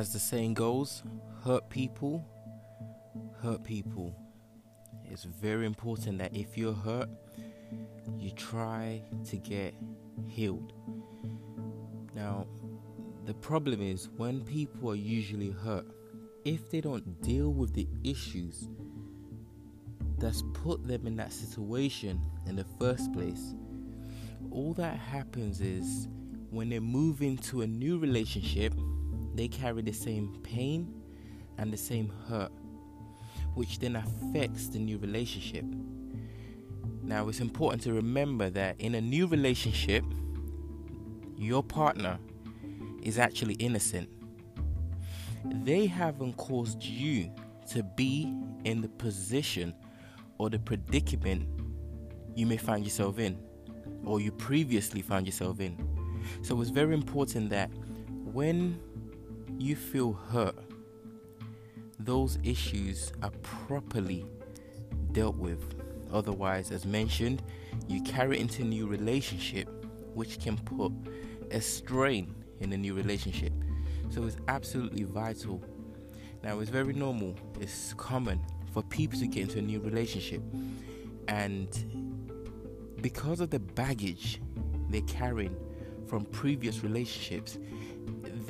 As the saying goes, hurt people, hurt people. It's very important that if you're hurt, you try to get healed. Now, the problem is when people are usually hurt, if they don't deal with the issues that's put them in that situation in the first place, all that happens is when they move into a new relationship, they carry the same pain and the same hurt, which then affects the new relationship. Now, it's important to remember that in a new relationship, your partner is actually innocent. They haven't caused you to be in the position or the predicament you may find yourself in, or you previously found yourself in. So it's very important that when you feel hurt, those issues are properly dealt with. Otherwise, as mentioned, you carry into a new relationship, which can put a strain in a new relationship. So it's absolutely vital. Now, it's very normal, it's common for people to get into a new relationship, and because of the baggage they're carrying from previous relationships,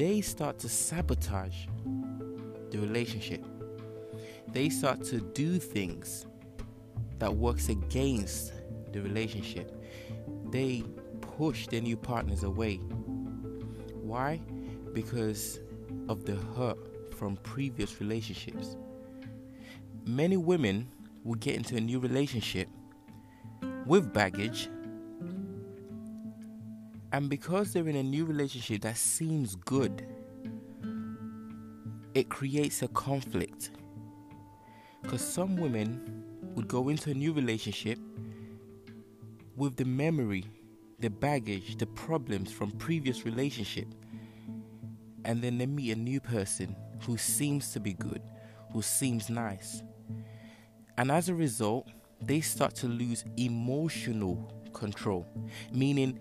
they start to sabotage the relationship. They start to do things that works against the relationship. They push their new partners away. Why? Because of the hurt from previous relationships. Many women will get into a new relationship with baggage and because they're in a new relationship that seems good, it creates a conflict. Because some women would go into a new relationship with the memory, the baggage, the problems from previous relationship. And then they meet a new person who seems to be good, who seems nice. And as a result, they start to lose emotional control, meaning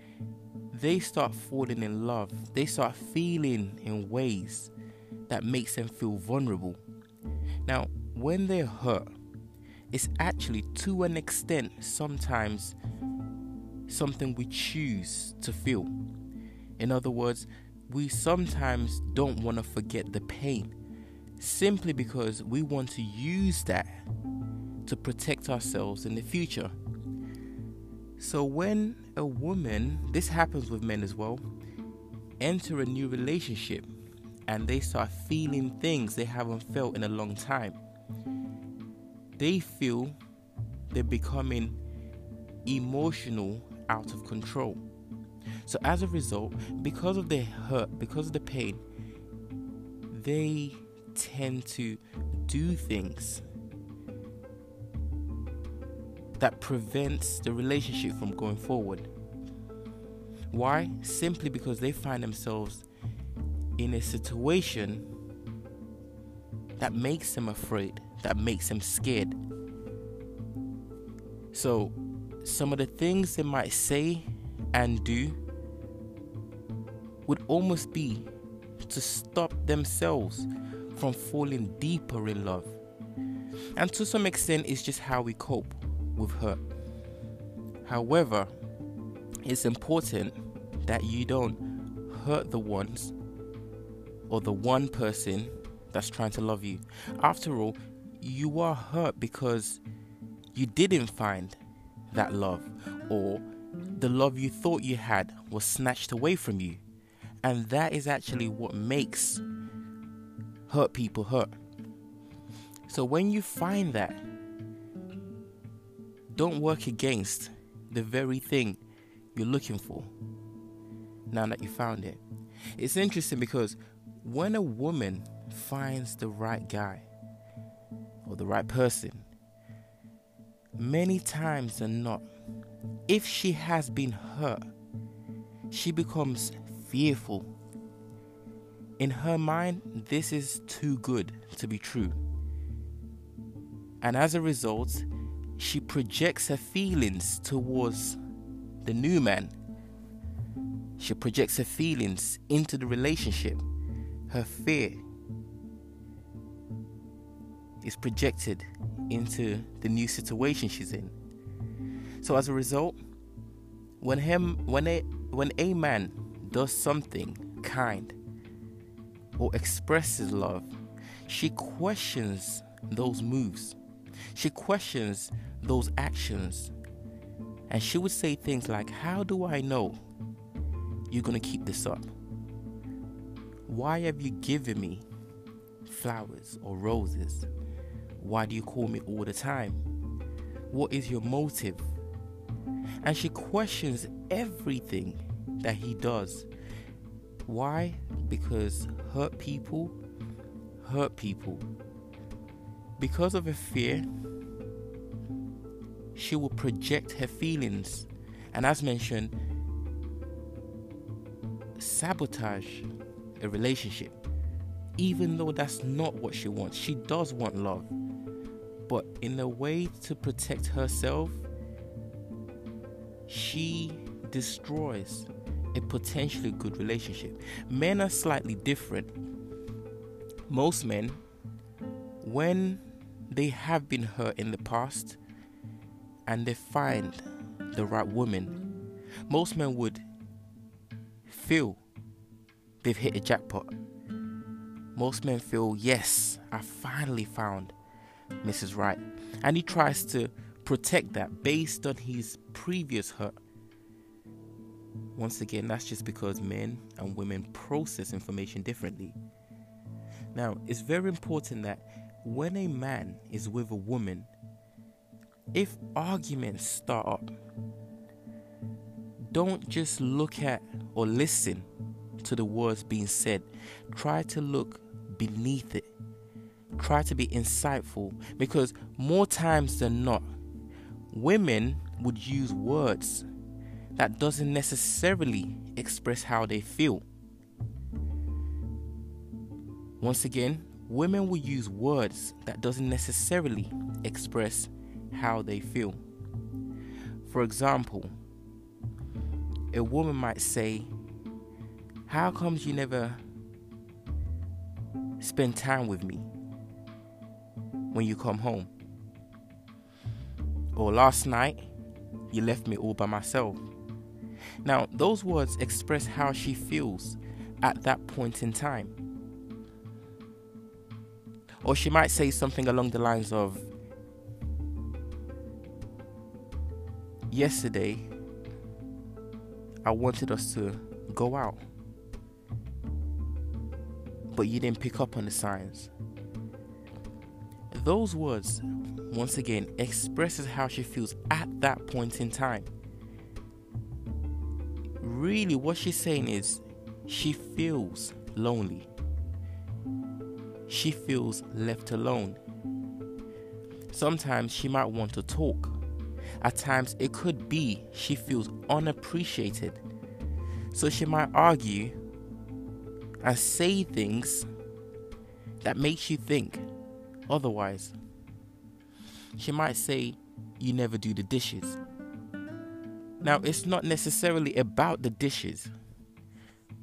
they start falling in love. They start feeling in ways that makes them feel vulnerable. Now, when they're hurt, it's actually to an extent sometimes something we choose to feel. In other words, we sometimes don't want to forget the pain simply because we want to use that to protect ourselves in the future. So when a woman, this happens with men as well, enter a new relationship and they start feeling things they haven't felt in a long time, they feel they're becoming emotional out of control. So as a result, because of their hurt, because of the pain, they tend to do things that prevents the relationship from going forward. Why? Simply because they find themselves in a situation that makes them afraid, that makes them scared. So, some of the things they might say and do would almost be to stop themselves from falling deeper in love. And to some extent, it's just how we cope with hurt. However, it's important that you don't hurt the ones or the one person that's trying to love you. After all, you are hurt because you didn't find that love or the love you thought you had was snatched away from you. And that is actually what makes hurt people hurt. So when you find that don't work against the very thing you're looking for now that you found it. It's interesting because when a woman finds the right guy or the right person, many times than not, if she has been hurt, she becomes fearful. In her mind, this is too good to be true. And as a result, she projects her feelings towards the new man. She projects her feelings into the relationship, her fear, is projected into the new situation she's in. So as a result, when him when a when a man does something kind or expresses love, she questions those moves. She questions those actions. And she would say things like, How do I know you're going to keep this up? Why have you given me flowers or roses? Why do you call me all the time? What is your motive? And she questions everything that he does. Why? Because hurt people hurt people. Because of her fear, she will project her feelings and, as mentioned, sabotage a relationship, even though that's not what she wants. She does want love, but in a way to protect herself, she destroys a potentially good relationship. Men are slightly different. Most men, when they have been hurt in the past and they find the right woman, most men would feel they've hit a jackpot. Most men feel, yes, I finally found Mrs. Right. And he tries to protect that based on his previous hurt. Once again, that's just because men and women process information differently. Now, it's very important that when a man is with a woman, if arguments start up, don't just look at or listen to the words being said. Try to look beneath it. Try to be insightful because more times than not, women would use words that doesn't necessarily express how they feel. Once again, women will use words that doesn't necessarily express how they feel. For example, a woman might say, How comes you never spend time with me when you come home? Or last night, you left me all by myself. Now, those words express how she feels at that point in time. Or she might say something along the lines of, Yesterday, I wanted us to go out, but you didn't pick up on the signs. Those words, once again, expresses how she feels at that point in time. Really, what she's saying is she feels lonely. She feels left alone. Sometimes she might want to talk. At times, it could be she feels unappreciated. So she might argue and say things that makes you think otherwise. She might say, You never do the dishes. Now, it's not necessarily about the dishes.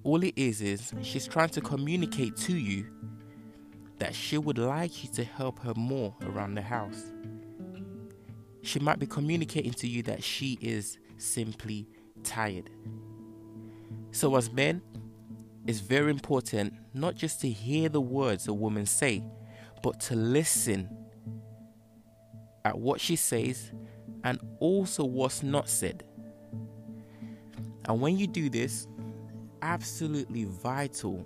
All it is is she's trying to communicate to you that she would like you to help her more around the house. She might be communicating to you that she is simply tired. So, as men, it's very important not just to hear the words a woman say, but to listen at what she says and also what's not said. And when you do this, absolutely vital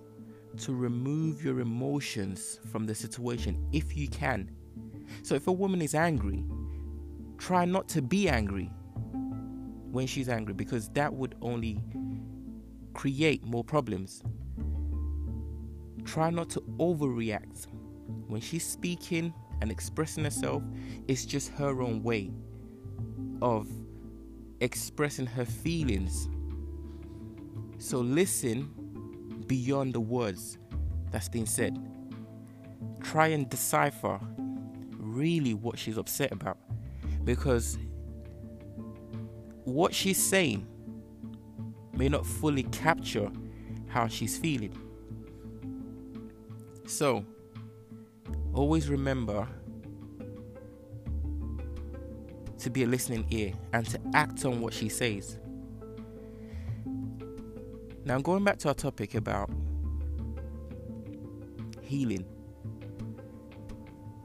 to remove your emotions from the situation if you can. So if a woman is angry, try not to be angry when she's angry because that would only create more problems. Try not to overreact. When she's speaking and expressing herself, it's just her own way of expressing her feelings. So listen beyond the words that's being said. Try and decipher really what she's upset about because what she's saying may not fully capture how she's feeling. So, always remember to be a listening ear and to act on what she says. Now, going back to our topic about healing,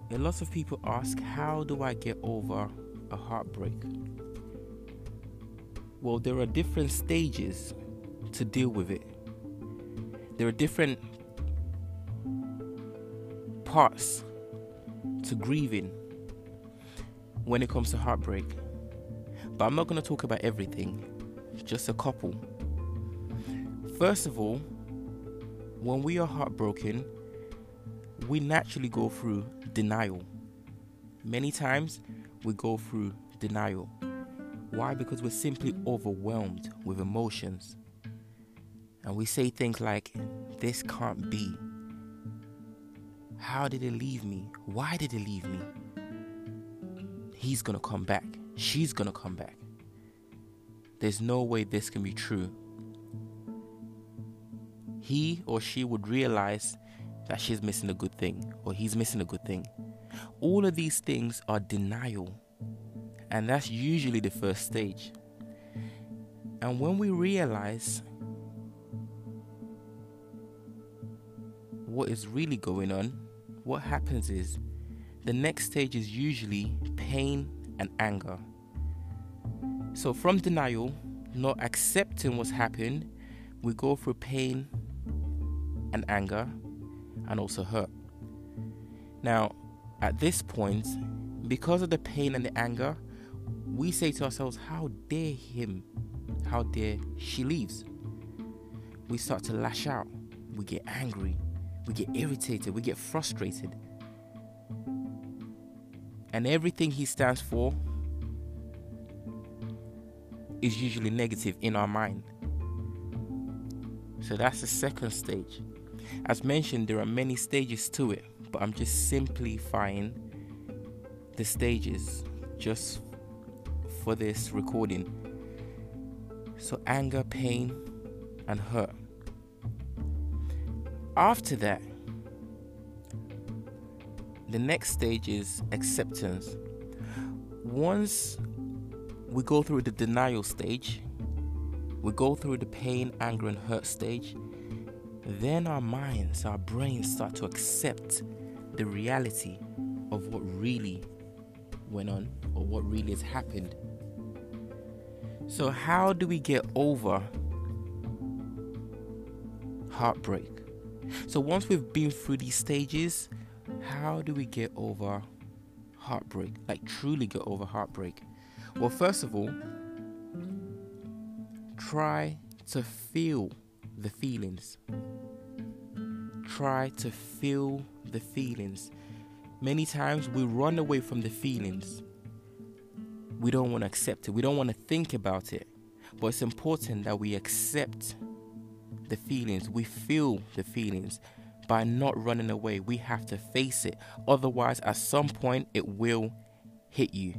a lot of people ask, How do I get over a heartbreak? Well, there are different stages to deal with it. There are different parts to grieving when it comes to heartbreak. But I'm not going to talk about everything, just a couple. First of all, when we are heartbroken, we naturally go through denial. Many times we go through denial. Why? Because we're simply overwhelmed with emotions. And we say things like, This can't be. How did he leave me? Why did he leave me? He's gonna come back. She's gonna come back. There's no way this can be true. He or she would realize that she's missing a good thing or he's missing a good thing. All of these things are denial, and that's usually the first stage. And when we realize what is really going on, what happens is the next stage is usually pain and anger. So, from denial, not accepting what's happened, we go through pain and anger and also hurt. Now, at this point, because of the pain and the anger, we say to ourselves, How dare him? How dare she leaves? We start to lash out. We get angry. We get irritated. We get frustrated. And everything he stands for is usually negative in our mind. So that's the second stage. As mentioned, there are many stages to it, but I'm just simplifying the stages just for this recording. So, anger, pain, and hurt. After that, the next stage is acceptance. Once we go through the denial stage, we go through the pain, anger, and hurt stage, then our minds, our brains start to accept the reality of what really went on or what really has happened. So, how do we get over heartbreak? So, once we've been through these stages, how do we get over heartbreak? Like, truly get over heartbreak? Well, first of all, try to feel the feelings. Try to feel the feelings. Many times we run away from the feelings. We don't want to accept it. We don't want to think about it. But it's important that we accept the feelings. We feel the feelings by not running away. We have to face it. Otherwise, at some point, it will hit you.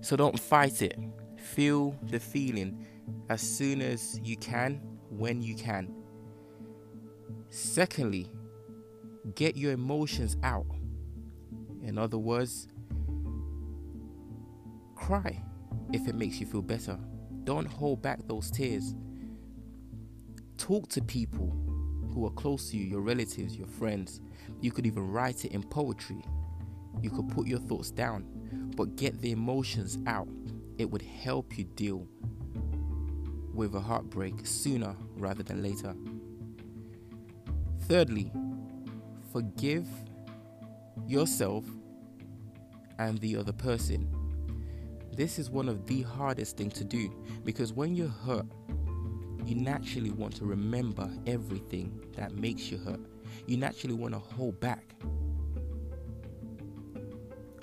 So don't fight it. Feel the feeling as soon as you can when you can. Secondly, get your emotions out. In other words, cry if it makes you feel better. Don't hold back those tears. Talk to people who are close to you, your relatives, your friends. You could even write it in poetry. You could put your thoughts down, but get the emotions out. It would help you deal with a heartbreak sooner rather than later. Thirdly, forgive yourself and the other person. This is one of the hardest things to do because when you're hurt, you naturally want to remember everything that makes you hurt. You naturally want to hold back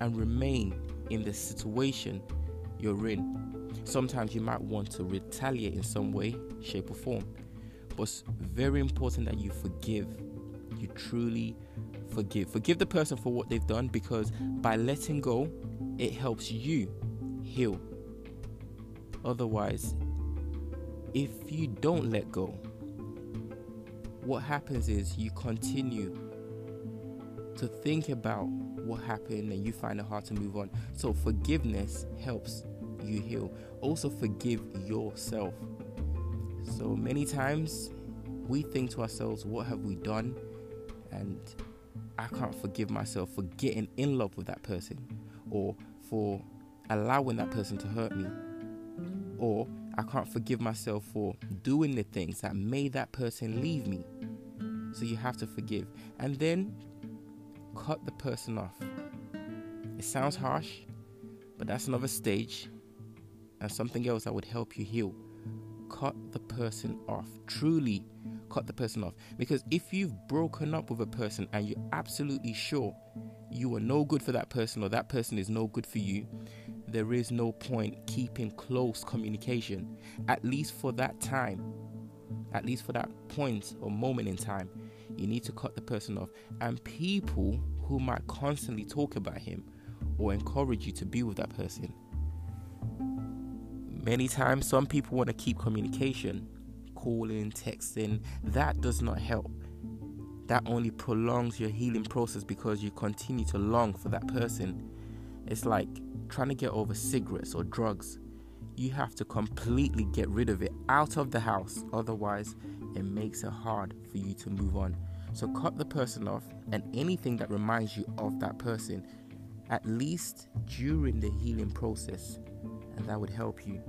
and remain in the situation you're in Sometimes you might want to retaliate in some way, shape, or form. But it's very important that you forgive. You truly forgive. Forgive the person for what they've done because by letting go, it helps you heal. Otherwise, if you don't let go, what happens is you continue to think about what happened and you find it hard to move on. So, forgiveness helps you heal. Also, forgive yourself. So, many times we think to ourselves, What have we done? And I can't forgive myself for getting in love with that person or for allowing that person to hurt me. Or I can't forgive myself for doing the things that made that person leave me. So you have to forgive. And then cut the person off. It sounds harsh, but that's another stage and something else that would help you heal. Cut the person off. Truly cut the person off. Because if you've broken up with a person and you're absolutely sure you are no good for that person or that person is no good for you, there is no point keeping close communication, at least for that time, at least for that point or moment in time. You need to cut the person off. And people who might constantly talk about him or encourage you to be with that person. Many times, some people want to keep communication, calling, texting. That does not help. That only prolongs your healing process because you continue to long for that person. It's like trying to get over cigarettes or drugs. You have to completely get rid of it out of the house, otherwise, it makes it hard for you to move on. So cut the person off and anything that reminds you of that person, at least during the healing process, and that would help you.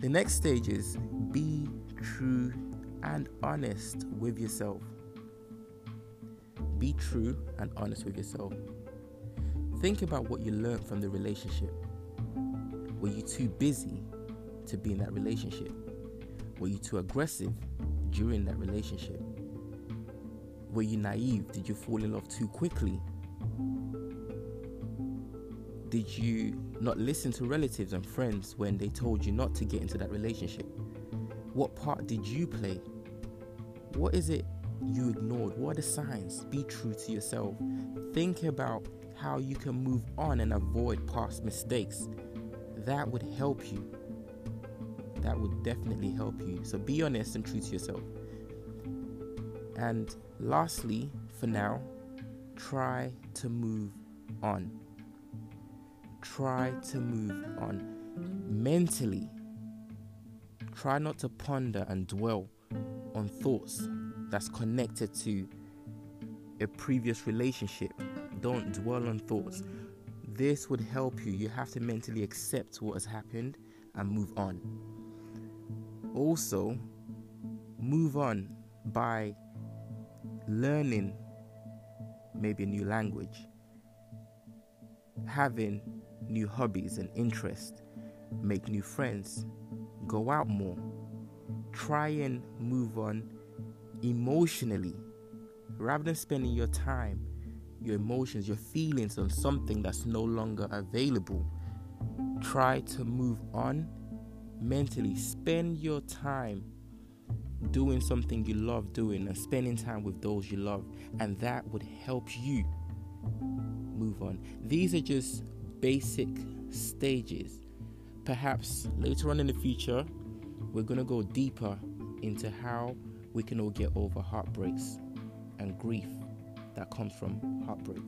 The next stage is be true and honest with yourself. Be true and honest with yourself. Think about what you learned from the relationship. Were you too busy to be in that relationship? Were you too aggressive during that relationship? Were you naive? Did you fall in love too quickly? Did you not listen to relatives and friends when they told you not to get into that relationship? What part did you play? What is it you ignored? What are the signs? Be true to yourself. Think about how you can move on and avoid past mistakes. That would help you. That would definitely help you. So be honest and true to yourself. And lastly, for now, try to move on. Try to move on mentally. Try not to ponder and dwell on thoughts that's connected to a previous relationship. Don't dwell on thoughts. This would help you. You have to mentally accept what has happened and move on. Also, move on by learning maybe a new language, having new hobbies and interests, make new friends, go out more, try and move on emotionally rather than spending your time, your emotions, your feelings on something that's no longer available. Try to move on mentally. Spend your time doing something you love doing and spending time with those you love, and that would help you move on. These are just basic stages. Perhaps later on in the future, we're going to go deeper into how we can all get over heartbreaks and grief that comes from heartbreak.